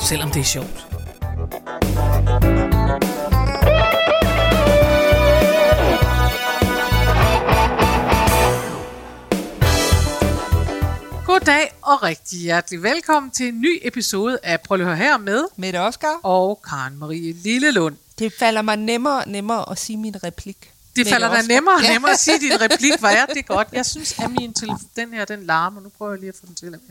selvom det er sjovt. Goddag og rigtig hjertelig velkommen til en ny episode af Prøv at høre her med Mette Oscar. og Karen Marie Lillelund. Det falder mig nemmere og nemmere at sige min replik. Det falder dig nemmere og nemmere at sige din replik, hvor er det godt. Jeg synes, at min telefon, den her, den larmer. Nu prøver jeg lige at få den til at vente.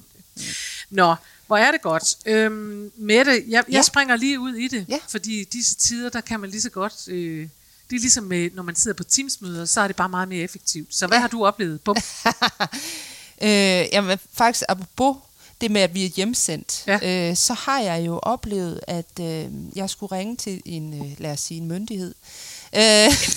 Nå, hvor er det godt. Øhm, Mette, jeg, jeg Ja. springer lige ud i det, Ja. fordi i disse tider, der kan man lige så godt... Øh, det er ligesom, med, når man sidder på Teams-møder, så er det bare meget mere effektivt. Så hvad har du oplevet? Bum. Øh, jamen, faktisk apropos det med, at vi er hjemsendt, Ja. øh, så har jeg jo oplevet, at øh, jeg skulle ringe til en, øh, lad os sige, en myndighed. Øh,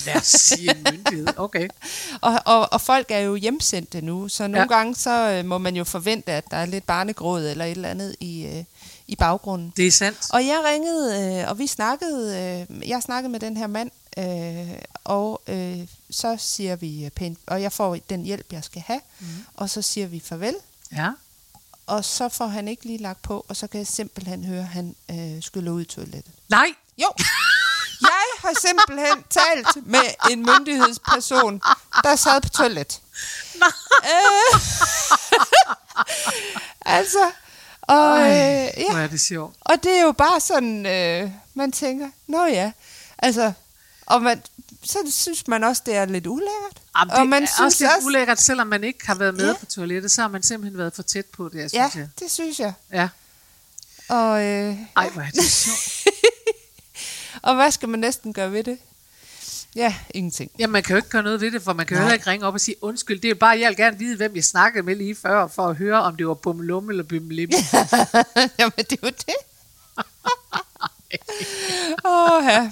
Lad os sige en myndighed. Okay. og, og, og folk er jo hjemsendte nu, så nogle Ja. gange så øh, må man jo forvente, at der er lidt barnegråd eller et eller andet i, øh, i baggrunden. Det er sandt. Og jeg ringede, øh, og vi snakkede, øh, jeg snakkede med den her mand, øh, og øh, så siger vi øh, pænt, og jeg får den hjælp, jeg skal have, mm. og så siger vi farvel, Ja. og så får han ikke lige lagt på, og så kan jeg simpelthen høre, at han øh, skyller ud i toilettet. Nej. Jo, har simpelthen talt med en myndighedsperson, der sad på toilet. Øh, altså, og, øh, ja. Hvor er det sjovt. Og det er jo bare sådan, øh, man tænker, nå ja, altså, og man, så synes man også, det er lidt ulækkert. Jamen, det og man er også lidt ulækkert, selvom man ikke har været med Ja. på toilettet, så har man simpelthen været for tæt på det, jeg Ja, synes jeg. det synes jeg. Ja. Og, øh, Ej, hvor er det sjovt. og hvad skal man næsten gøre ved det? Ja, ingenting. Ja, man kan jo ikke gøre noget ved det, for man kan Nej. heller ikke ringe op og sige, undskyld, det er bare, jeg vil gerne vide, hvem jeg snakkede med lige før, for at høre, om det var bummelum eller bimmelim. Jamen, det jo det. Åh, ja.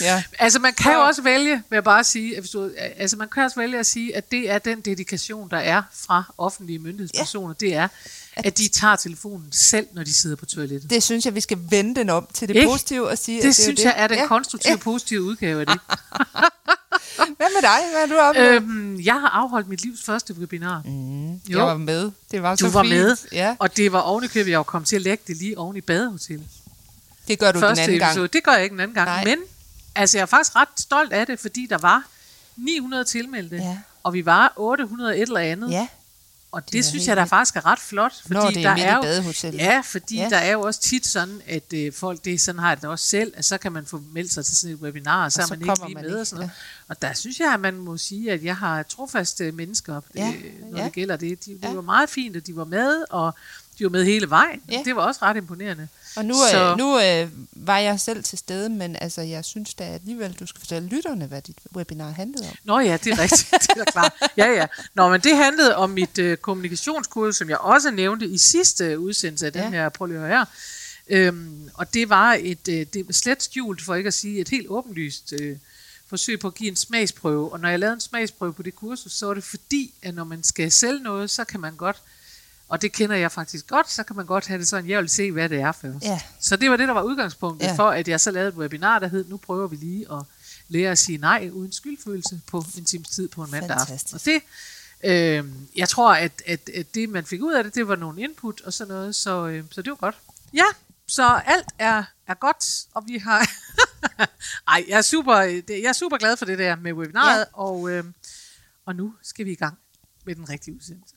ja. Altså, man kan jo Ja. også vælge, vil jeg bare sige, hvis du, altså, man kan også vælge at sige, at det er den dedikation, der er fra offentlige myndighedspersoner, det er, at de tager telefonen selv, når de sidder på toilettet. Det synes jeg, vi skal vende den om til det Ikke? positive og sige, Det, at det er synes jeg er den ja. konstruktive, positive udgave af det. Hvad med dig? Hvad har du oplevet? øhm, jeg har afholdt mit livs første webinar. Mm, jo. jeg var med. Det var så Du var fint. med, Ja, og det var ovenikøbet, jeg var kommet til at lægge det lige oven i badehotellet. det gør du den Første anden gang. episode. Det gør jeg ikke den anden gang. Nej. Men altså, jeg er faktisk ret stolt af det, fordi der var 900 tilmeldte, Ja. og vi var 800 et eller andet. Ja, Og det, Det er synes jeg vildt. faktisk er ret flot. Fordi Når det er der midt er jo, badehotellet. Ja, fordi Ja. der er jo også tit sådan, at øh, folk, det er sådan har det også selv, at så kan man få meldt sig til sådan et webinar, og så, Og er så man ikke lige man med ikke, og sådan noget. Og der synes jeg, at man må sige, at jeg har trofaste mennesker, Ja, øh, når ja. det gælder det. De, det Ja. var meget fint, at de var med, og var med hele vejen. Ja. Det var også ret imponerende. og nu, Så- øh, nu øh, var jeg selv til stede, men altså, jeg synes da alligevel, du skal fortælle lytterne, hvad dit webinar handlede om. Nå ja, det er rigtigt. det er klart. Ja, ja. Nå, men det handlede om mit øh, kommunikationskursus, som jeg også nævnte i sidste udsendelse af den Ja. her Prøv lige at høre her. Øhm, og det var et, øh, det var slet skjult, for ikke at sige et helt åbenlyst øh, forsøg på at give en smagsprøve. Og når jeg lavede en smagsprøve på det kursus, så var det fordi, at når man skal sælge noget, så kan man godt, og det kender jeg faktisk godt, så kan man godt have det sådan, jeg vil se, hvad det er først. Ja. Så det var det, der var udgangspunktet Ja. for, at jeg så lavede et webinar, der hed, nu prøver vi lige at lære at sige nej uden skyldfølelse på en times tid på en mandag aften. Og det, øh, jeg tror, at, at, at det, man fik ud af det, det var nogle input og sådan noget, så, øh, så det var godt. Ja, så alt er, er godt, og vi har... Ej, jeg er, super, det- jeg er super glad for det der med webinaret, Ja. og, øh, og nu skal vi i gang med den rigtige udsendelse.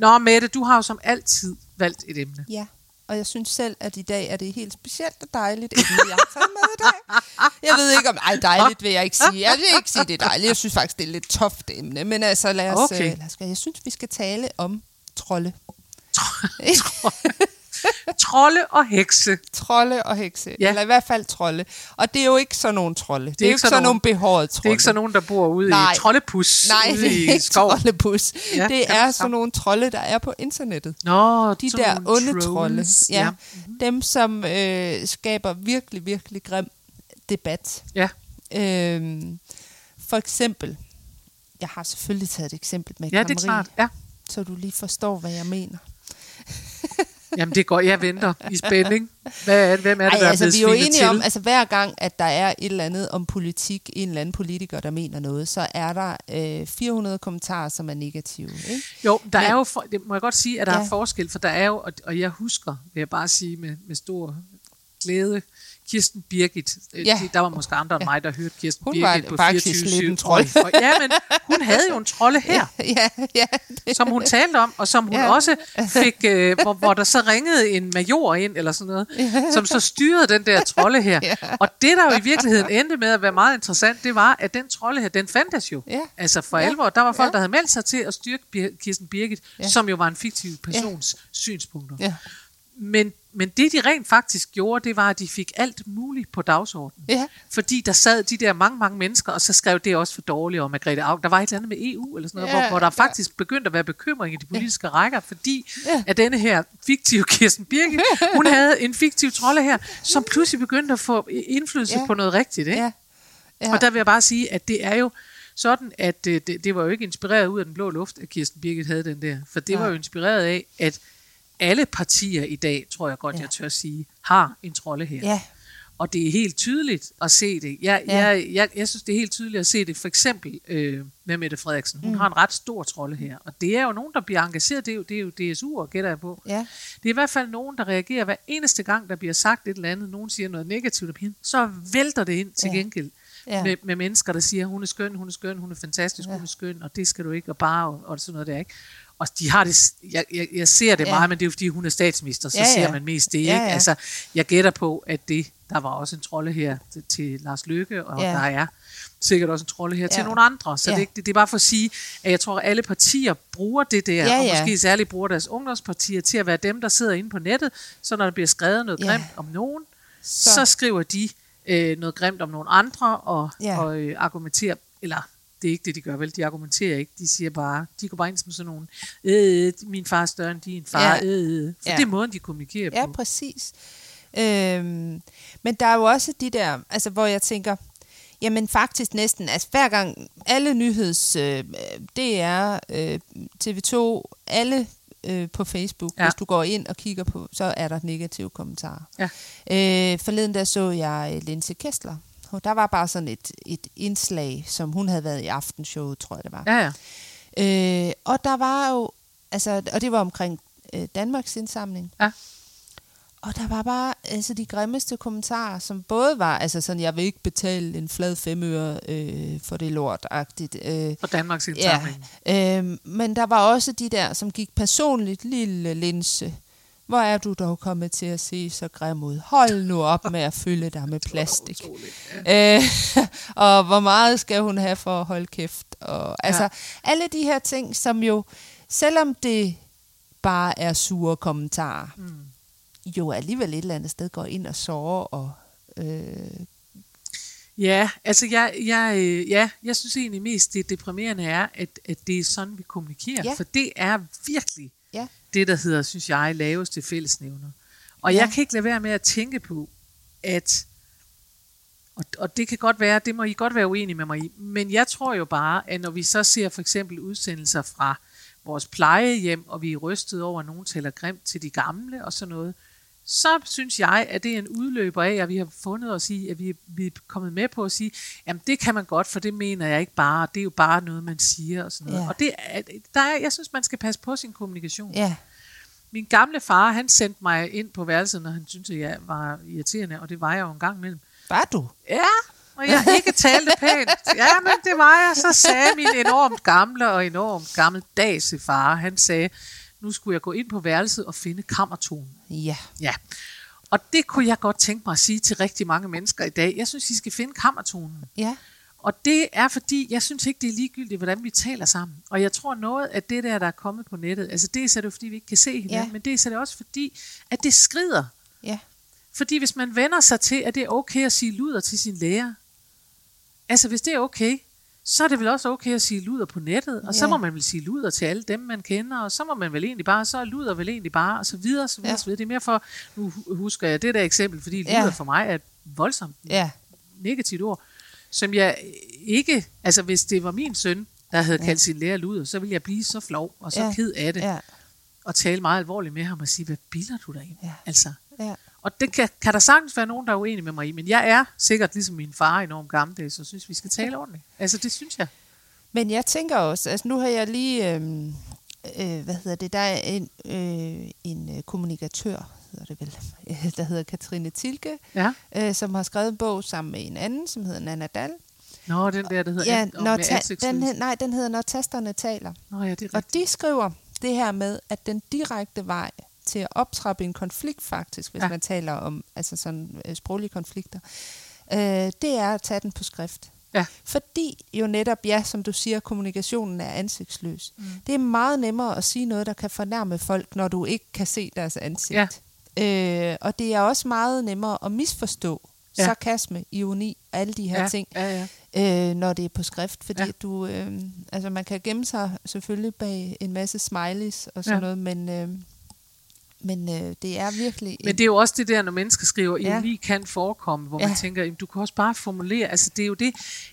Nå, Mette, du har jo som altid valgt et emne. Ja, og jeg synes selv, at i dag er det helt specielt og dejligt, emne, jeg har taget med i dag. Jeg ved ikke om... Ej, dejligt vil jeg ikke sige. Jeg vil ikke sige, det er dejligt. Jeg synes faktisk, det er lidt toft emne. Men altså, lad os... Okay. øh, lad os jeg synes, vi skal tale om trolde. trolde og hekse. Trolde og hekse. Ja. Ja. Eller i hvert fald trolde. Og det er jo ikke sådan nogle trolde. Det er, ikke jo ikke sådan nogle- nogle behårede trolde. Det er ikke sådan nogen, der bor ude Nej. i troldepus Nej, ude det er i ikke skoven. troldepus. Ja, Ja, det er sådan nogle trolde, der er på internettet. Nå, De der onde trolls. trolde. Ja. Mhm. Dem, som øh, skaber virkelig, virkelig grim debat. ja. Øhm, for eksempel, jeg har selvfølgelig taget et eksempel med Ja, det er klart. Ja. så du lige forstår, hvad jeg mener. Jamen, det går. Jeg venter i spænding. Hvad er? Hvem er det, Ej, der altså, er vi er jo enige svinet om, til? altså hver gang, at der er et eller andet om politik, en eller anden politiker, der mener noget, så er der øh, 400 kommentarer, som er negative. Ikke? Jo, der Men- er jo, for, det må jeg godt sige, at der Ja. er forskel, for der er jo, og, og jeg husker, vil jeg bare sige med, med stor glæde, Kirsten Birgit. Ja. Ja. Der var måske andre end mig, der hørte Kirsten Hun Birgit på faktisk 24 lidt en trold. Ja, men hun havde jo en trolde her, ja, ja. Det, som hun talte om, og som hun ja. Ja. også fik, øh, hvor, hvor der så ringede en major ind, eller sådan noget, ja. som så styrede den der trolde her. Ja. Og det, der jo i virkeligheden endte med at være meget interessant, det var, at den trolde her, den fandtes jo. Ja. Altså for Ja. alvor, der var folk, Ja. der havde meldt sig til at styrke Bir- Kirsten Birgit, ja. Ja. som jo var en fiktiv persons ja. synspunkter. ja, Men, men det, de rent faktisk gjorde, det var, at de fik alt muligt på dagsordenen. ja, Fordi der sad de der mange, mange mennesker, og så skrev det også for dårligt om Margrethe Augen. Der var et eller andet med EU, eller sådan noget, Ja, hvor, hvor der ja. faktisk begyndte at være bekymring i de politiske rækker, fordi Ja. at denne her fiktive Kirsten Birgit, hun havde en fiktiv trolde her, som pludselig begyndte at få indflydelse Ja. på noget rigtigt. Ikke? ja. ja. Og der vil jeg bare sige, at det er jo sådan, at øh, det, det var jo ikke inspireret ud af den blå luft, at Kirsten Birgit havde den der. For det Nej. var jo inspireret af, at alle partier i dag, tror jeg godt, Ja. jeg tør sige, har en trolde her. ja, Og det er helt tydeligt at se det. Jeg, Ja. jeg, jeg, jeg synes, det er helt tydeligt at se det. For eksempel øh, med Mette Frederiksen. Hun mm. har en ret stor trolde her. Og det er jo nogen, der bliver engageret. Det er jo, det er jo DSU'er, gætter jeg på. ja, Det er i hvert fald nogen, der reagerer hver eneste gang, der bliver sagt et eller andet. Nogen siger noget negativt om hende. Så vælter det ind til Ja. gengæld. Ja. Med, med mennesker, der siger, hun er skøn, hun er skøn, hun er fantastisk, ja. hun er skøn, og det skal du ikke, og bare, og, og sådan noget der, ikke? Og de har det, jeg, jeg, jeg ser det Ja. meget, men det er jo fordi, hun er statsminister, så Ja, ja. ser man mest det, ikke? Ja, ja. Altså, jeg gætter på, at det, der var også en trolde her til, til Lars Løkke, og Ja. der er sikkert også en trolde her ja. til nogle andre. Så Ja. det, det, det er bare for at sige, at jeg tror, at alle partier bruger det der, Ja, og ja. måske særligt bruger deres ungdomspartier til at være dem, der sidder inde på nettet, så når der bliver skrevet noget Ja. grimt om nogen, så, Så- skriver de øh, noget grimt om nogle andre, og. Ja. og øh, argumenterer, eller det er ikke det, de gør vel, de argumenterer ikke, de siger bare, de går bare ind som sådan nogle, øh, min far er større end din far, Ja. øh, for Ja. det er måden, de kommunikerer Ja, på. præcis. Øhm, men der er jo også de der, altså hvor jeg tænker, jamen faktisk næsten, altså hver gang alle nyheds, øh, DR, øh, TV2, alle øh, på Facebook, Ja. ja. hvis du går ind og kigger på, så er der negative kommentarer. Ja. Øh, forleden der så jeg øh, Linse Kessler. Og Der var bare sådan et, et indslag, som hun havde været i aftenshowet, tror jeg det var. Ja, ja. Øh, og der var jo, altså, og det var omkring øh, Danmarks indsamling. Ja. Og der var bare altså, de grimmeste kommentarer, som både var, altså sådan, jeg vil ikke betale en flad femøre øh, for det lort-agtigt. Øh, For Danmarks ja, indsamling. øh, men der var også de der, som gik personligt, lille linse. Hvor er du dog kommet til at se så grim ud? Hold nu op med at fylde dig med plastik. Øh, og hvor meget skal hun have for at holde kæft? Og, altså, Ja. alle de her ting, som jo, selvom det bare er sure kommentarer, Mm. jo alligevel et eller andet sted går ind og sårer og... Øh, Ja, altså jeg, jeg, øh, ja, jeg synes egentlig mest, det deprimerende er, at, at det er sådan, vi kommunikerer. Ja. For det er virkelig ja, det, der hedder, synes jeg, laveste fællesnævner. Og Ja. jeg kan ikke lade være med at tænke på, at, og, og det kan godt være, det må I godt være uenige med mig i, men jeg tror jo bare, at når vi så ser for eksempel udsendelser fra vores plejehjem, og vi er rystet over, at nogen taler grimt til de gamle og sådan noget, så synes jeg, at det er en udløber af, at vi har fundet os i, at vi, vi er kommet med på at sige, jamen det kan man godt, for det mener jeg ikke bare, det er jo bare noget, man siger og sådan noget. Ja. Og det er, der er, jeg synes, man skal passe på sin kommunikation. ja, Min gamle far, han sendte mig ind på værelset, når han syntes, at jeg var irriterende, og det var jeg jo en gang imellem. var du? Ja, og jeg ikke talte pænt. Ja, men det var jeg. Så sagde min enormt gamle og enormt gammeldags far, han sagde, nu skulle jeg gå ind på værelset og finde kammertonen. Ja, Ja, og det kunne jeg godt tænke mig at sige til rigtig mange mennesker i dag. Jeg synes, I skal finde kammertonen. ja, Og det er fordi, jeg synes ikke, det er ligegyldigt, hvordan vi taler sammen. Og jeg tror noget af det der, der er kommet på nettet, altså det er det fordi, vi ikke kan se hinanden, Ja. ja. men det er det også fordi, at det skrider. Ja. Fordi hvis man vender sig til, at det er okay at sige luder til sin lærer, altså hvis det er okay, så er det vel også okay at sige luder på nettet, og så Ja. må man vel sige luder til alle dem, man kender, og så må man vel egentlig bare, så er luder vel egentlig bare, og så videre, så videre, Ja. ja. så videre. Det er mere for, nu hu- husker jeg det der eksempel, fordi Ja. luder for mig er et voldsomt Ja. negativt ord, som jeg ikke, altså hvis det var min søn, der havde kaldt sin lærer luder, så ville jeg blive så flov og så Ja. ja. ked af det, ja. Ja. og tale meget alvorligt med ham og sige, hvad bilder du dig ind? Ja. Altså, Ja. Og det kan, kan der sagtens være nogen, der er uenige med mig i, men jeg er sikkert ligesom min far enormt gammeldags, så synes vi skal tale ordentligt. Altså det synes jeg. Men jeg tænker også, altså nu har jeg lige, øhm, øh, hvad hedder det, der er en, øh, en øh, kommunikatør, hedder det vel, øh, der hedder Katrine Tilke, Ja. øh, som har skrevet en bog sammen med en anden, som hedder Nana Dal. Nå, den der, der hedder Ja, når ta- den, nej, den hedder Når tasterne taler. Nå ja, det er Og de skriver det her med, at den direkte vej til at optrappe en konflikt faktisk, hvis ja. Man taler om altså sådan, øh, sproglige konflikter, øh, det er at tage den på skrift. Ja. Fordi jo netop, ja, som du siger, kommunikationen er ansigtsløs. Mm. Det er meget nemmere at sige noget, der kan fornærme folk, når du ikke kan se deres ansigt. Ja. Øh, og det er også meget nemmere at misforstå ja. Sarkasme, ironi, alle de her ja, ting, Ja, ja. øh, når det er på skrift, fordi ja. Du, øh, altså man kan gemme sig selvfølgelig bag en masse smileys og sådan. Ja. noget, men, øh, men øh, det er virkelig... Men det er jo også det der, når mennesker skriver, Ja. ironi kan forekomme, hvor Ja. man tænker, jamen, du kan også bare formulere, altså det er jo det,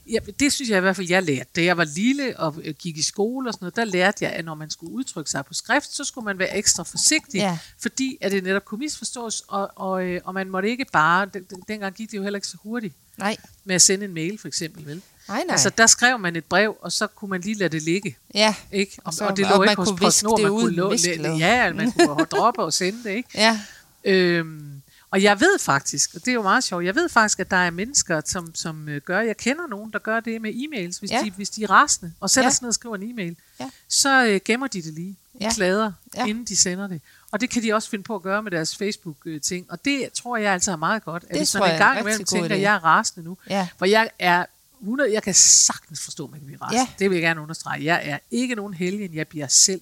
ja, det synes jeg i hvert fald, jeg lærte. Da jeg var lille og øh, gik i skole og sådan noget, der lærte jeg, at når man skulle udtrykke sig på skrift, så skulle man være ekstra forsigtig, Ja. fordi at det netop kunne misforstås, og, og, øh, og man måtte ikke bare, den, den, dengang gik det jo heller ikke så hurtigt Nej, med at sende en mail for eksempel, vel? Nej, nej. Altså der skrev man et brev, og så kunne man lige lade det ligge. ja, Ikke? Og, Og så- og det og lå man ikke hos PostNord, man kunne lå, viskeled. ja, man kunne droppe og sende det, ikke? ja, Øhm, og jeg ved faktisk, og det er jo meget sjovt, jeg ved faktisk, at der er mennesker, som, som øh, gør, jeg kender nogen, der gør det med e-mails, hvis, Ja. de, hvis de er rasende, og sætter Ja. sig ned og skriver en e-mail, Ja. så øh, gemmer de det lige i Ja. klader, Ja. inden de sender det. Og det kan de også finde på at gøre med deres Facebook-ting, og det tror jeg altså er meget godt, at Det hvis man en gang imellem tænker, at jeg er rasende nu, ja, for jeg er 100, jeg kan sagtens forstå, at man kan blive rasende. Ja. Det vil jeg gerne understrege. Jeg er ikke nogen helgen, jeg bliver selv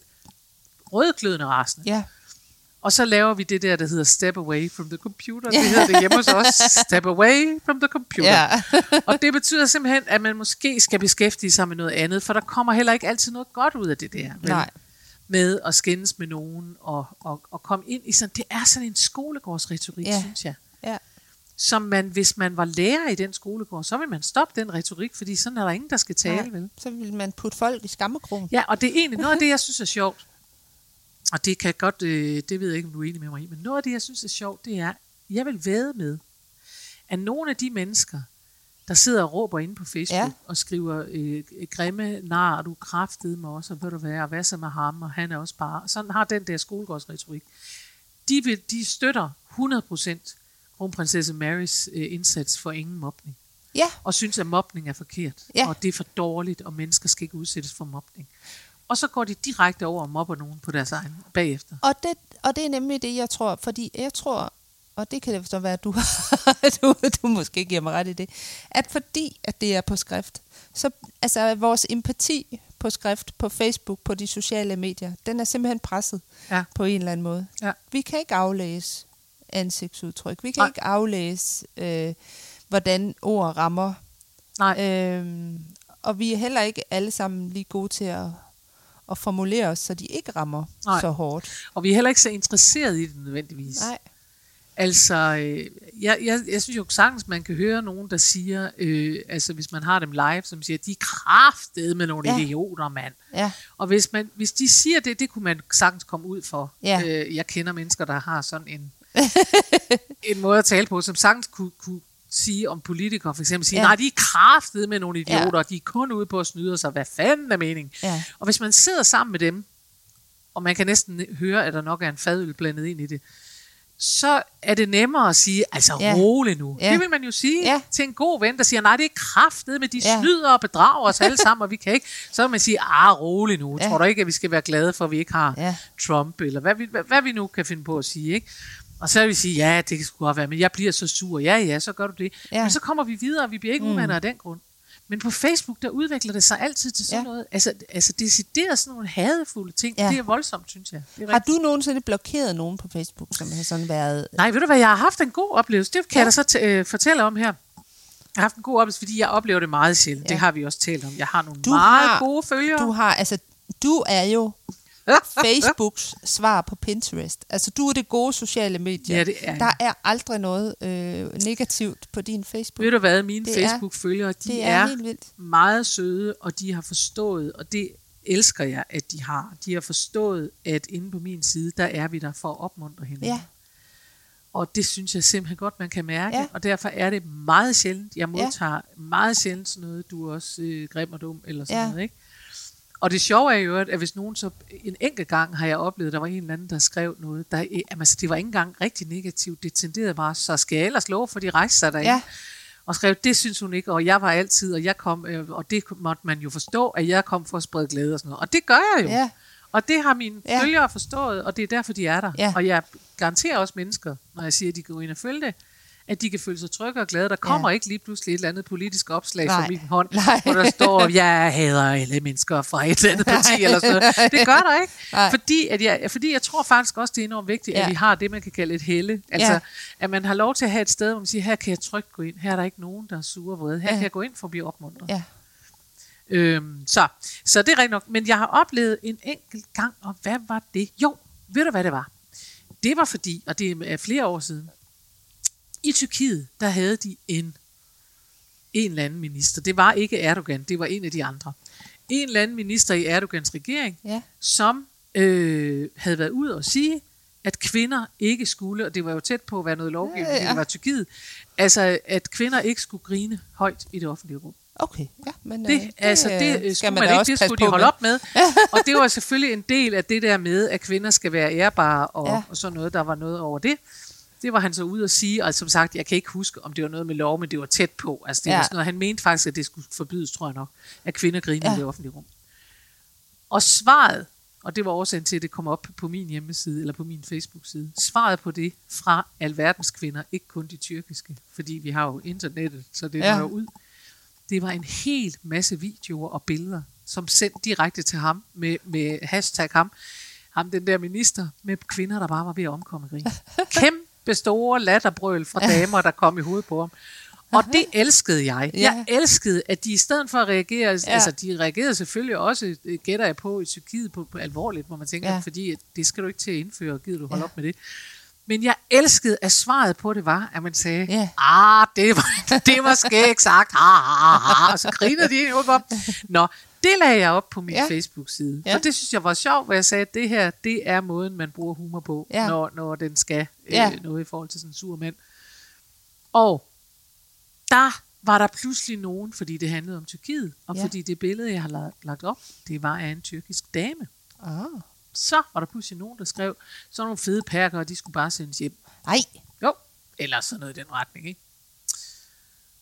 rødglødende rasende. ja, Og så laver vi det der, der hedder Step Away from the Computer. Det hedder det hjemme hos os. Step Away from the Computer. ja, Og det betyder simpelthen, at man måske skal beskæftige sig med noget andet, for der kommer heller ikke altid noget godt ud af det der. vel? nej, Med at skændes med nogen og, og, og komme ind i sådan, det er sådan en skolegårdsretorik, Ja. ja. synes jeg. Som man, hvis man var lærer i den skolegård, så vil man stoppe den retorik, fordi sådan er der ingen, der skal tale, nej. vel? Så vil man putte folk i skammekrogen. Ja, og det er egentlig noget af det, jeg synes er sjovt. Og det kan godt, øh, det ved jeg ikke, om du er enig med mig i, men noget af det, jeg synes er sjovt, det er, jeg vil væde med, at nogle af de mennesker, der sidder og råber inde på Facebook Ja. og skriver øh, grimme nar, du kraftet med os, og ved du hvad, og hvad så med ham, og han er også bare, sådan har den der skolegårdsretorik. De, vil, de støtter 100% kronprinsesse Marys øh, indsats for ingen mobning Ja, og synes, at mobning er forkert, Ja. og det er for dårligt, og mennesker skal ikke udsættes for mobning. Og så går de direkte over og mobber nogen på deres egen bagefter. og det, og det er nemlig det, jeg tror, fordi jeg tror, og det kan det så være, at du, du, du måske giver mig ret i det, at fordi at det er på skrift, så altså vores empati på skrift, på Facebook, på de sociale medier, den er simpelthen presset Ja. på en eller anden måde. Ja. Vi kan ikke aflæse ansigtsudtryk. Vi kan Nej. ikke aflæse, øh, hvordan ord rammer. Nej, Øhm, og vi er heller ikke alle sammen lige gode til at, at formulere os, så de ikke rammer Nej. så hårdt. og vi er heller ikke så interesseret i det nødvendigvis. Nej. Altså, øh, jeg, jeg, jeg synes jo sagtens, man kan høre nogen, der siger, øh, altså hvis man har dem live, som siger, de er kraftede med nogle Ja. idioter, mand. Ja, Og hvis, man, hvis de siger det, det kunne man sagtens komme ud for. Ja. Øh, jeg kender mennesker, der har sådan en, en måde at tale på, som sagtens kunne, kunne sige om politikere, for eksempel sige, Ja. nej, de er kraftede med nogle idioter, Ja. ja. de er kun ude på at snyde sig. Hvad fanden er meningen? ja, Og hvis man sidder sammen med dem, og man kan næsten høre, at der nok er en fadøl blandet ind i det, så er det nemmere at sige, altså Ja. rolig nu. Ja. Det vil man jo sige Ja. til en god ven, der siger, nej, det er kraftet med de Ja. snyder og bedrager os alle sammen, og vi kan ikke. Så vil man sige, ah, rolig nu. Ja. Tror du ikke, at vi skal være glade for, at vi ikke har ja. Trump, eller hvad vi, hvad, hvad vi nu kan finde på at sige, ikke? Og så vil vi sige, ja, det kan sgu godt være, men jeg bliver så sur. Ja, ja, så gør du det. Ja. Men så kommer vi videre, og vi bliver ikke Mm. uvenner af den grund. Men på Facebook, der udvikler det sig altid til sådan Ja. noget. Altså, altså decideret sådan nogle hadefulde ting. Ja. Det er voldsomt, synes jeg. Det er Har du nogensinde blokeret nogen på Facebook, som har sådan været... Nej, ved du hvad, jeg har haft en god oplevelse. Det kan Ja. jeg da så øh, fortælle om her. Jeg har haft en god oplevelse, fordi jeg oplever det meget sjældent. Ja. Det har vi også talt om. Jeg har nogle Du meget har- gode følgere. Du har, altså, du er jo Facebooks svar på Pinterest. Altså, du er det gode sociale medie. Ja, det er. Der er aldrig noget øh, negativt på din Facebook. Ved du hvad, mine er- Facebook-følgere, de er, er vildt. meget søde, og de har forstået, og det elsker jeg, at de har. De har forstået, at inde på min side, der er vi der for at opmuntre hinanden. Ja, Og det synes jeg simpelthen godt, man kan mærke. Ja. Og derfor er det meget sjældent. Jeg modtager ja. meget sjældent sådan noget, du er også øh, grim og dum, eller sådan ja. noget. Ikke? Og det sjove er jo, at hvis nogen så... En enkelt gang har jeg oplevet, at der var en eller anden, der skrev noget. Der, øh, altså, det var ikke engang rigtig negativt. Det tenderede bare, så skal jeg ellers love, for de rejste sig derinde. Ja. Og skrev, det synes hun ikke, og jeg var altid, og jeg kom, øh, og det måtte man jo forstå, at jeg kom for at sprede glæde og sådan noget. Og det gør jeg jo. ja, Og det har mine Ja. følgere forstået, og det er derfor, de er der. Ja. Og jeg garanterer også mennesker, når jeg siger, at de går ind og følge det, at de kan føle sig trygge og glade. Der kommer Ja. ikke lige pludselig et eller andet politisk opslag Nej. fra min hånd, Nej. hvor der står, jeg hader alle mennesker fra et eller andet parti, eller sådan noget. Det gør der ikke. Nej. Fordi, at jeg, fordi jeg tror faktisk også, det er enormt vigtigt, Ja. at vi har det, man kan kalde et helle. Altså, Ja. at man har lov til at have et sted, hvor man siger, her kan jeg trygt gå ind. Her er der ikke nogen, der er sure og vrede. Her Ja. kan jeg gå ind for at blive opmuntret. ja. Øhm, så, så det er rigtigt nok. Men jeg har oplevet en enkelt gang, og hvad var det? Jo, ved du hvad det var? Det var fordi, og det er flere år siden, i Tyrkiet, der havde de en, en eller anden minister. Det var ikke Erdogan, det var en af de andre. En eller anden minister i Erdogans regering, ja. som øh, havde været ude og sige, at kvinder ikke skulle, og det var jo tæt på at være noget lovgivning, Ja, ja, det var Tyrkiet, altså at kvinder ikke skulle grine højt i det offentlige rum. Okay, ja, men Det, øh, altså, det øh, øh, skulle man, man ikke, også det skulle de holde med. op med. og det var selvfølgelig en del af det der med, at kvinder skal være ærbare og, ja. og sådan noget. Der var noget over det. Det var han så ude at sige, og som sagt, jeg kan ikke huske, om det var noget med lov, men det var tæt på. Altså, det Ja. var sådan noget, han mente faktisk, at det skulle forbydes, tror jeg nok, at kvinder griner Ja. i det offentlige rum. Og svaret, og det var årsagen til, at det kom op på min hjemmeside, eller på min Facebook-side, svaret på det fra alverdens kvinder, ikke kun de tyrkiske, fordi vi har jo internettet, så det Ja. når ud. Det var en hel masse videoer og billeder, som sendt direkte til ham, med, med hashtag ham, ham den der minister, med kvinder, der bare var ved at omkomme grin. Kæmpe store latterbrøl fra damer, der kom i hovedet på ham. Og det elskede jeg. Ja. Jeg elskede, at de i stedet for at reagere, Ja. altså de reagerede selvfølgelig også, øh, gætter jeg på, i Tyrkiet på, på alvorligt, hvor man tænker, Ja. fordi det skal du ikke til at indføre, gider du holde Ja. op med det. Men jeg elskede, at svaret på det var, at man sagde, Ja. ah, det var, det var skægt sagt, ah, ah, ah, og så grinede de ud op. Nå, det lagde jeg op på min Ja. Facebook-side. Ja. Og det synes jeg var sjovt, hvor jeg sagde, at det her, det er måden, man bruger humor på, Ja. når, når den skal Ja. øh, noget i forhold til sådan en sur mænd. Og der var der pludselig nogen, fordi det handlede om Tyrkiet, og Ja. ja. fordi det billede, jeg har lagt, lagt op, det var af en tyrkisk dame. Ah. Så var der pludselig nogen, der skrev, så nogle fede perker, og de skulle bare sendes hjem. Ej, Jo, eller sådan noget i den retning, ikke?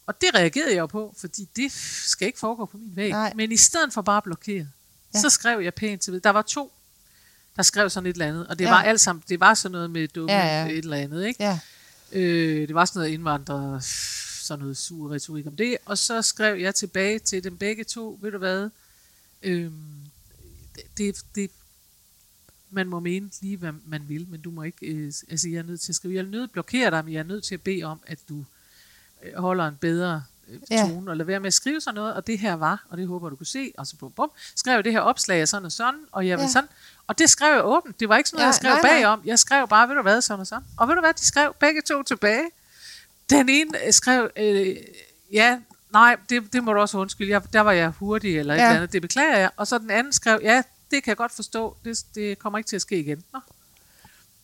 Og det reagerede jeg jo på, fordi det skal ikke foregå på min væg. Nej. Men i stedet for bare at blokere, Ja. så skrev jeg pænt til. Der var to, der skrev sådan et eller andet, og det Ja. var alt sammen, det var sådan noget med dumme ja. ja. et eller andet, ikke? ja. Øh, det var sådan noget indvandrer, sådan noget sur retorik om det, og så skrev jeg tilbage til dem begge to, ved du hvad, øhm, det, det, man må mene lige, hvad man vil, men du må ikke, øh, altså jeg er nødt til at skrive, jeg er nødt til at blokere dig, men jeg er nødt til at bede om, at du øh, holder en bedre øh, Ja. tone, og lad være med at skrive sådan noget, og det her var, og det håber du kunne se, og så bum, bum, skrev jeg det her opslag af sådan og sådan, og jeg Ja. ja. sådan, og det skrev jeg åbent, det var ikke sådan noget, Ja, jeg skrev nej, nej. bagom, jeg skrev bare, ved du hvad, sådan og sådan, og ved du hvad, de skrev begge to tilbage, den ene øh, skrev, øh, ja, nej, det, det må du også undskylde, jeg, der var jeg hurtig, eller et Ja. eller andet, det beklager jeg, og så den anden skrev, ja, det kan jeg godt forstå, det, det kommer ikke til at ske igen. Nå.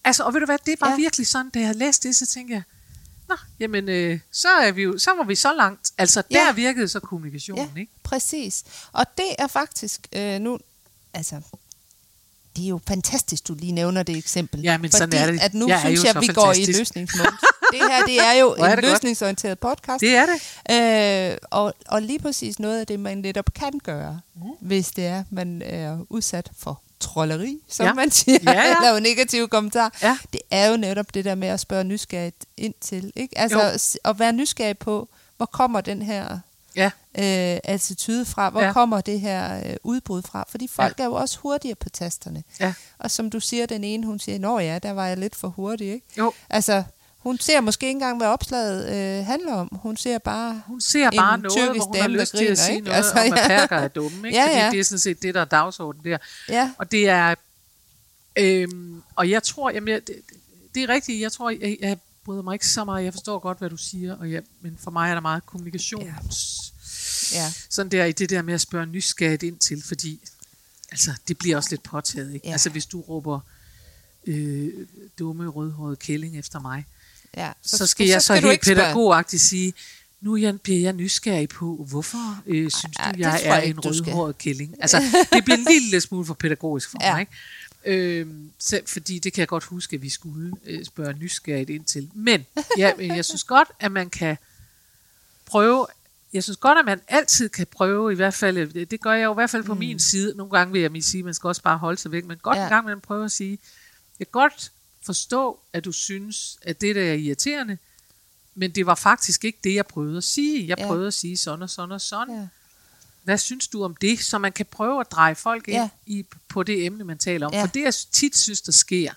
Altså, og ved du hvad, det var Ja. ja. virkelig sådan, da jeg læste det, så tænkte jeg, Nå, jamen, øh, så, er vi jo, så var vi så langt. Altså, Ja. der virkede så kommunikationen, Ja, ikke? præcis. Og det er faktisk øh, nu, altså, det er jo fantastisk, du lige nævner det eksempel. Ja, men sådan fordi, er det. at nu Jeg er synes jo jeg, så vi går i løsningsmode. det her, det er jo er en det godt. løsningsorienteret podcast. Det er det. Øh, og, og lige præcis noget af det, man netop kan gøre, mm. hvis det er, man er udsat for trolleri, som ja. Man siger, Ja, ja. eller en negativ kommentar. Ja. Det er jo netop det der med at spørge nysgerrigt ind til. Ikke? Altså Jo. at være nysgerrig på, hvor kommer den her ja. øh, attitude fra? Hvor ja. kommer det her øh, udbrud fra? Fordi folk ja. er jo også hurtigere på tasterne. Ja. Og som du siger, den ene, hun siger, nå ja, der var jeg lidt for hurtig, ikke? Jo. Altså, hun ser måske ikke engang, hvad opslaget øh, handler om. Hun ser bare Hun ser bare noget, hvor hun har lyst til at sige ikke? noget altså, om, at perker er dumme. Ikke? Ja, Fordi ja. det er sådan set det, der er dagsordenen der. Ja, Og det er... Øhm, og jeg tror... Jamen, jeg, det, det er rigtigt. Jeg tror, jeg, jeg bryder mig ikke så meget. Jeg forstår godt, hvad du siger. Og jeg, men for mig er der meget kommunikations... ja, Sådan der i det der med at spørge nysgerrigt ind til. Fordi altså, det bliver også lidt påtaget. Ikke? Ja. Altså, hvis du råber øh, dumme, rødhårede kælling efter mig, ja. så, så skal jeg så, du helt ikke spørge. pædagogagtigt sige, nu jeg, bliver jeg nysgerrig på, hvorfor øh, synes Ej, du, jeg er ikke, en skal. rødhåret kælling? Altså, det bliver en lille smule for pædagogisk for Ja. mig, ikke? Øhm, så, fordi det kan jeg godt huske, at vi skulle øh, spørge nysgerrigt ind til. Men ja, men jeg synes godt, at man kan prøve, jeg synes godt, at man altid kan prøve, i hvert fald, øh, det, gør jeg jo i hvert fald på mm. min side, nogle gange vil jeg sige, at man skal også bare holde sig væk, men godt Ja. en gang man prøve at sige, jeg kan godt forstå, at du synes, at det der er irriterende, men det var faktisk ikke det, jeg prøvede at sige. Jeg Ja. prøvede at sige sådan og sådan og sådan. Ja. Hvad synes du om det? Så man kan prøve at dreje folk ind Ja. i, på det emne, man taler om. Ja. For det, jeg tit synes, der sker,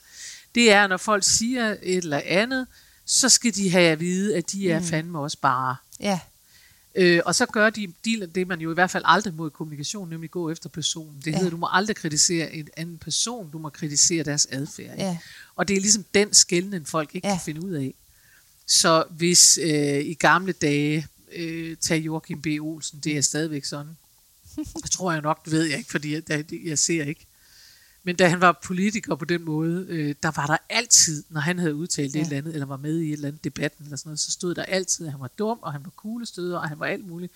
det er, når folk siger et eller andet, så skal de have at vide, at de er mm. fandme også bare. Ja, Øh, og så gør de, de det, man jo i hvert fald aldrig må i kommunikation, nemlig gå efter personen. Det Ja. hedder, du må aldrig kritisere en anden person, du må kritisere deres adfærd. ikke? ja, Og det er ligesom den skældning, folk ikke Ja. ja. kan finde ud af. Så hvis øh, i gamle dage, øh, tag Joachim B. Olsen, det er stadigvæk sådan. Det tror jeg nok, det ved jeg ikke, fordi jeg, jeg, jeg ser ikke. Men da han var politiker på den måde, øh, der var der altid, når han havde udtalt ja. Et eller andet, eller var med i et eller andet debatten, eller sådan noget, så stod der altid, at han var dum, og han var kuglestøder, og han var alt muligt.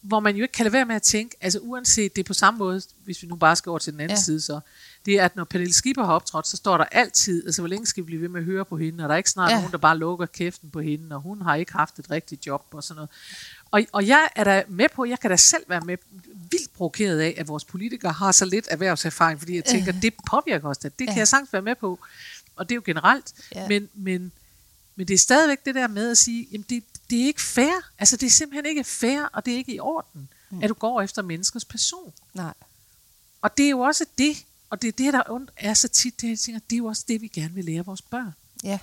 Hvor man jo ikke kan lade være med at tænke, altså uanset det er på samme måde, hvis vi nu bare skal over til den anden Ja. side, så det er, at når Pernille Skipper har optrådt, så står der altid, altså hvor længe skal vi blive ved med at høre på hende, og der er ikke snart ja. nogen, der bare lukker kæften på hende, og hun har ikke haft et rigtigt job og sådan noget. Og, og jeg er da med på, jeg kan da selv være med, vildt provokeret af, at vores politikere har så lidt erhvervserfaring, fordi jeg tænker, det påvirker os da. Det kan Ja. jeg sagtens være med på, og det er jo generelt. Ja. Men, men, men det er stadigvæk det der med at sige, jamen det, det er ikke fair. Altså det er simpelthen ikke fair, og det er ikke i orden, mm. at du går efter menneskers person. nej, Og det er jo også det, og det er det, der ondt er så tit, det, jeg tænker, det er jo også det, vi gerne vil lære vores børn. ja,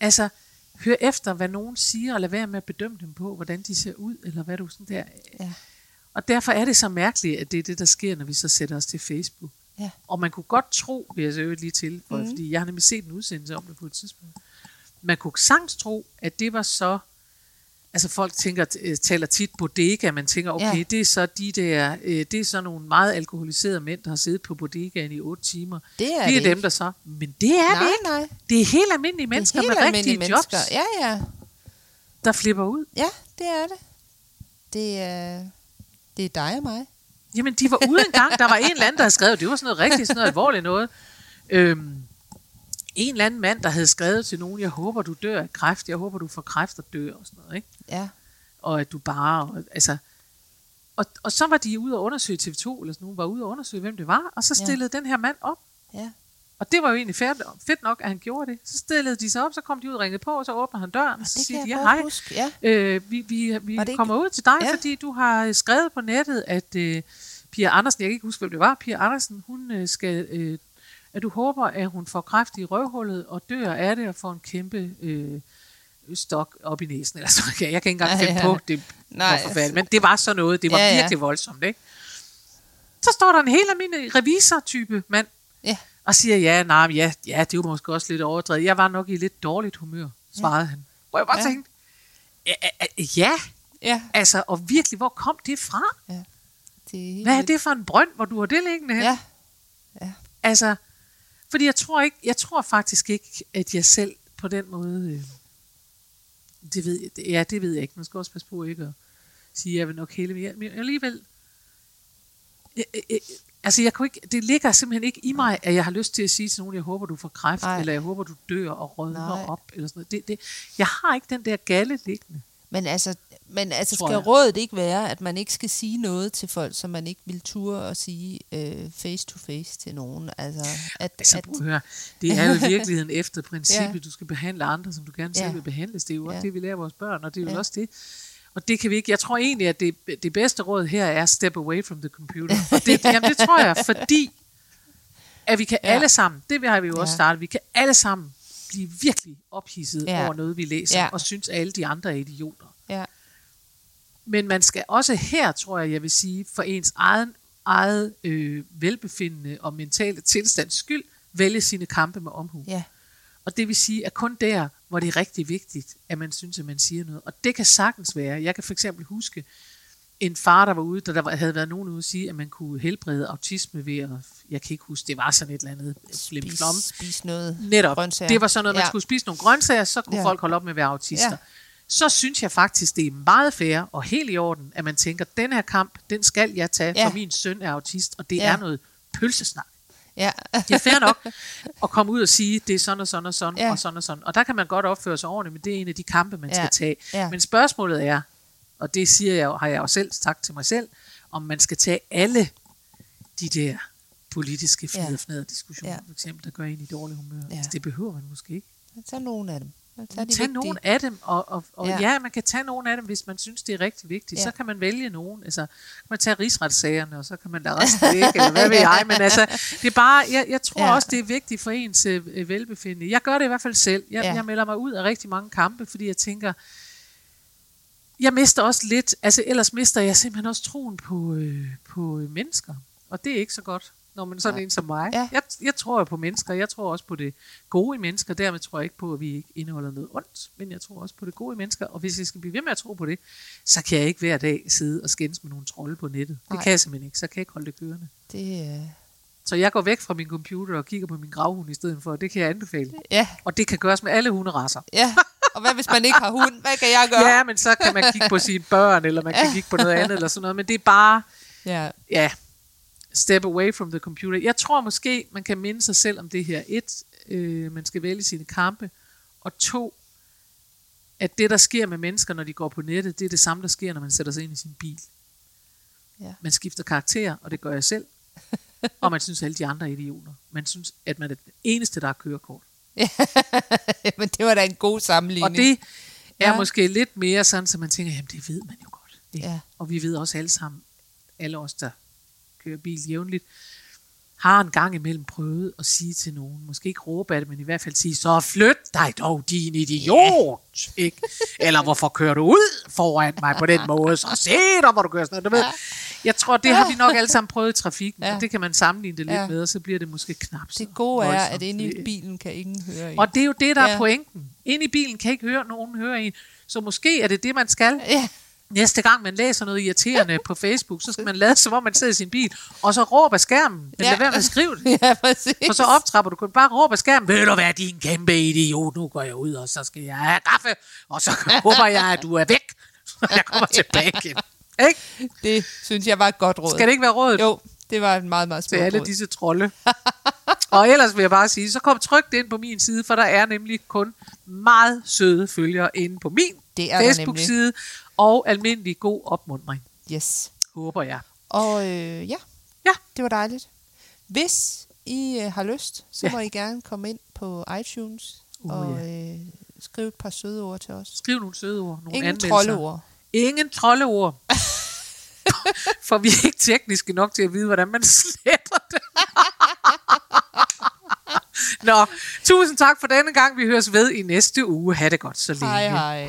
Altså, hør efter, hvad nogen siger, og lad være med at bedømme dem på, hvordan de ser ud, eller hvad du sådan der. ja, Og derfor er det så mærkeligt, at det er det, der sker, når vi så sætter os til Facebook. ja, Og man kunne godt tro, vil jeg så lige til, for, mm. fordi jeg har nemlig set en udsendelse om det på et tidspunkt. Man kunne sagtens tro, at det var så, altså folk tænker, øh, taler tit bodega, man tænker, okay, Ja. det er så de der, øh, det er så nogle meget alkoholiserede mænd, der har siddet på bodegaen i otte timer. det er det er det dem, der så, men det er nej, det ikke. nej, Det er helt almindelige mennesker er med helt rigtige almindelige jobs, mennesker. Ja, ja, der flipper ud. ja, det er det. Det er, det er dig og mig. Jamen, de var ude en gang. Der var en eller anden, der havde skrevet, det var sådan noget rigtigt, sådan noget alvorligt noget. Øhm, en eller anden mand, der havde skrevet til nogen, jeg håber, du dør af kræft, jeg håber, du får kræft og dør, og sådan noget, ikke? Ja, Og at du bare, og, altså... Og, og så var de ude og undersøge TV2, eller sådan nogen, var ude og undersøge, hvem det var, og så stillede ja. den her mand op. ja, Og det var jo egentlig fedt, fedt nok, at han gjorde det. Så stillede de sig op, så kom de ud og ringede på, og så åbner han døren, og så siger de, ja, hej, huske. Ja, Øh, vi vi, vi det ikke- kommer ud til dig, Ja. ja. fordi du har skrevet på nettet, at øh, Pia Andersen, jeg kan ikke huske, hvem det var, Pia Andersen, hun øh, skal, øh, at du håber, at hun får kræft i røvhullet og dør af det og får en kæmpe øh, stok op i næsen. Eller sådan. Jeg kan ikke engang Ja, finde ja. på det. Nej, var forfærdeligt. Men det var så noget, det var Ja, ja, ja. virkelig voldsomt. Ikke? Så står der en helt almindelig revisor-type mand, ja, og siger, ja, nej, ja, ja, det var måske også lidt overdrevet. Jeg var nok i lidt dårligt humør, svarede ja. han. Hvor jeg bare Ja. ja. tænkte, "Ja, ja, ja, ja, Altså, og virkelig, hvor kom det fra? det er Hvad er det for en brønd, hvor du har det liggende hen? Ja, Altså, fordi jeg tror ikke, jeg tror faktisk ikke, at jeg selv på den måde, øh, det ved jeg, ja, det ved jeg ikke. Man skal også passe på ikke at sige, at jeg vil nok hele, men, jeg, men alligevel, øh, øh, øh, altså jeg kunne ikke, det ligger simpelthen ikke i mig, at jeg har lyst til at sige til nogen, jeg håber, du får kræft. Nej. eller jeg håber, du dør og rødner Nej. op, eller sådan noget. Det, det, jeg har ikke den der galle liggende. men altså, men altså skal jeg. rådet ikke være, at man ikke skal sige noget til folk, som man ikke vil ture og sige øh, face to face til nogen? Altså, at, Altså, at, høre. Det er jo i virkeligheden efter princippet, Ja. du skal behandle andre, som du gerne selv Ja. vil behandles. Det er jo også Ja. det, vi lærer vores børn, og det er jo Ja. også det. Og det kan vi ikke. Jeg tror egentlig, at det, det bedste råd her er step away from the computer. Og det, jamen, det tror jeg, fordi at vi kan Ja. alle sammen, det har vi jo også Ja. startet, vi kan alle sammen blive virkelig ophidset Ja. over noget, vi læser, ja. og synes, at alle de andre er idioter. Ja. Men man skal også her, tror jeg, jeg vil sige, for ens egen, eget øh, velbefindende og mentale tilstands skyld, vælge sine kampe med omhu. Ja. Og det vil sige, at kun der, hvor det er rigtig vigtigt, at man synes, at man siger noget. Og det kan sagtens være. Jeg kan for eksempel huske en far, der var ude, der, der havde været nogen ude at sige, at man kunne helbrede autisme ved at, jeg kan ikke huske, det var sådan et eller andet Spis, spis noget Netop. grøntsager. Det var sådan noget, man Ja. skulle spise nogle grøntsager, så kunne ja. folk holde op med at være autister. Ja. Ja. Så synes jeg faktisk, det er meget fair og helt i orden, at man tænker, den her kamp, den skal jeg tage, Ja. for min søn er autist, og det Ja. er noget pølsesnak. Ja. Det er fair nok at komme ud og sige, det er sådan og sådan og sådan Ja. ja. og sådan og sådan. Og der kan man godt opføre sig ordentligt, men det er en af de kampe, man Ja. skal tage. Ja. Men spørgsmålet er, og det siger jeg, har jeg jo selv sagt til mig selv, om man skal tage alle de der politiske Ja. fnader diskussioner, Ja. for eksempel, der gør en i dårlig humør. Ja. Altså, det behøver man måske ikke. Tag nogle af dem. Tag Tag nogle af dem, og, og, og Ja. ja. man kan tage nogle af dem, hvis man synes, det er rigtig vigtigt. Ja. Så kan man vælge nogen. Altså, kan man tage rigsretssagerne, og så kan man lade resten væk, eller hvad ved jeg. Men altså, det er bare, jeg, jeg tror Ja. også, det er vigtigt for ens øh, velbefindende. Jeg gør det i hvert fald selv. Jeg, Ja. jeg melder mig ud af rigtig mange kampe, fordi jeg tænker, jeg mister også lidt, altså ellers mister jeg simpelthen også troen på, øh, på øh, mennesker. Og det er ikke så godt, når man sådan Ja. en som mig. Ja. Jeg, jeg tror jo på mennesker, jeg tror også på det gode i mennesker, dermed tror jeg ikke på, at vi ikke indeholder noget ondt, men jeg tror også på det gode i mennesker, og hvis jeg skal blive ved med at tro på det, så kan jeg ikke hver dag sidde og skændes med nogle trolde på nettet. Det Nej. kan jeg simpelthen ikke, så kan jeg ikke holde det kørende. Det, øh, Så jeg går væk fra min computer og kigger på min gravhund i stedet for, det kan jeg anbefale. ja, Og det kan gøres med alle hunderasser. ja. Og hvad hvis man ikke har hund? Hvad kan jeg gøre? Ja, men så kan man kigge på sine børn, eller man kan kigge på noget andet, eller sådan noget. Men det er bare, Ja. ja, step away from the computer. Jeg tror måske, man kan minde sig selv om det her. Et, øh, man skal vælge sine kampe. Og to, at det, der sker med mennesker, når de går på nettet, det er det samme, der sker, når man sætter sig ind i sin bil. Ja. Man skifter karakter, og det gør jeg selv. og man synes, at alle de andre er idioter. Man synes, at man er den eneste, der har kørekort. Men det var da en god sammenligning. Og det er Ja. måske lidt mere sådan, så man tænker, jamen det ved man jo godt. Ikke? Ja. Og vi ved også alle sammen, alle os, der kører bil jævnligt, har en gang imellem prøvet at sige til nogen, måske ikke råbe af det, men i hvert fald sige, så flyt dig dog, din idiot! Ikke? Eller hvorfor kører du ud foran mig på den måde? Så se dig, hvor du kører sådan noget. Du ved, jeg tror, det har vi nok alle sammen prøvet i trafikken, Ja. og det kan man sammenligne det lidt Ja. med, og så bliver det måske knap så det gode er, voldsomt, at inde i bilen kan ingen høre en. og det er jo det, der Ja. ja. er pointen. Ind i bilen kan ikke høre nogen høre en. Så måske er det det, man skal. Ja, Næste gang man læser noget irriterende på Facebook, så skal man lade som om man sidder i sin bil, og så råbe af skærmen. Men Ja. lad være med at skrive det. ja præcis. For så optrapper du kun bare råbe af skærmen. Ved du hvad, din kæmpe idiot, nu går jeg ud, og så skal jeg have kaffe, og så håber jeg, at du er væk. Jeg kommer tilbage igen. Ikke? Det synes jeg var et godt råd. Skal det ikke være rådet Jo, det var et meget, meget til smukt alle råd. disse trolde? og ellers vil jeg bare sige, så kom trygt ind på min side, for der er nemlig kun meget søde følgere inde på min Facebook-side, og almindelig god opmundring, Yes. håber jeg. Og øh, ja, Ja. det var dejligt. Hvis I øh, har lyst, så Ja. må I gerne komme ind på iTunes Uh, og øh, skrive et par søde ord til os. Skriv nogle søde ord, nogle Ingen anmeldelser. troldeord. Ingen troldeord. For vi er ikke tekniske nok til at vide, hvordan man sletter det. Nå, tusind tak for denne gang. Vi høres ved i næste uge. Ha' det godt så længe. Hej hej.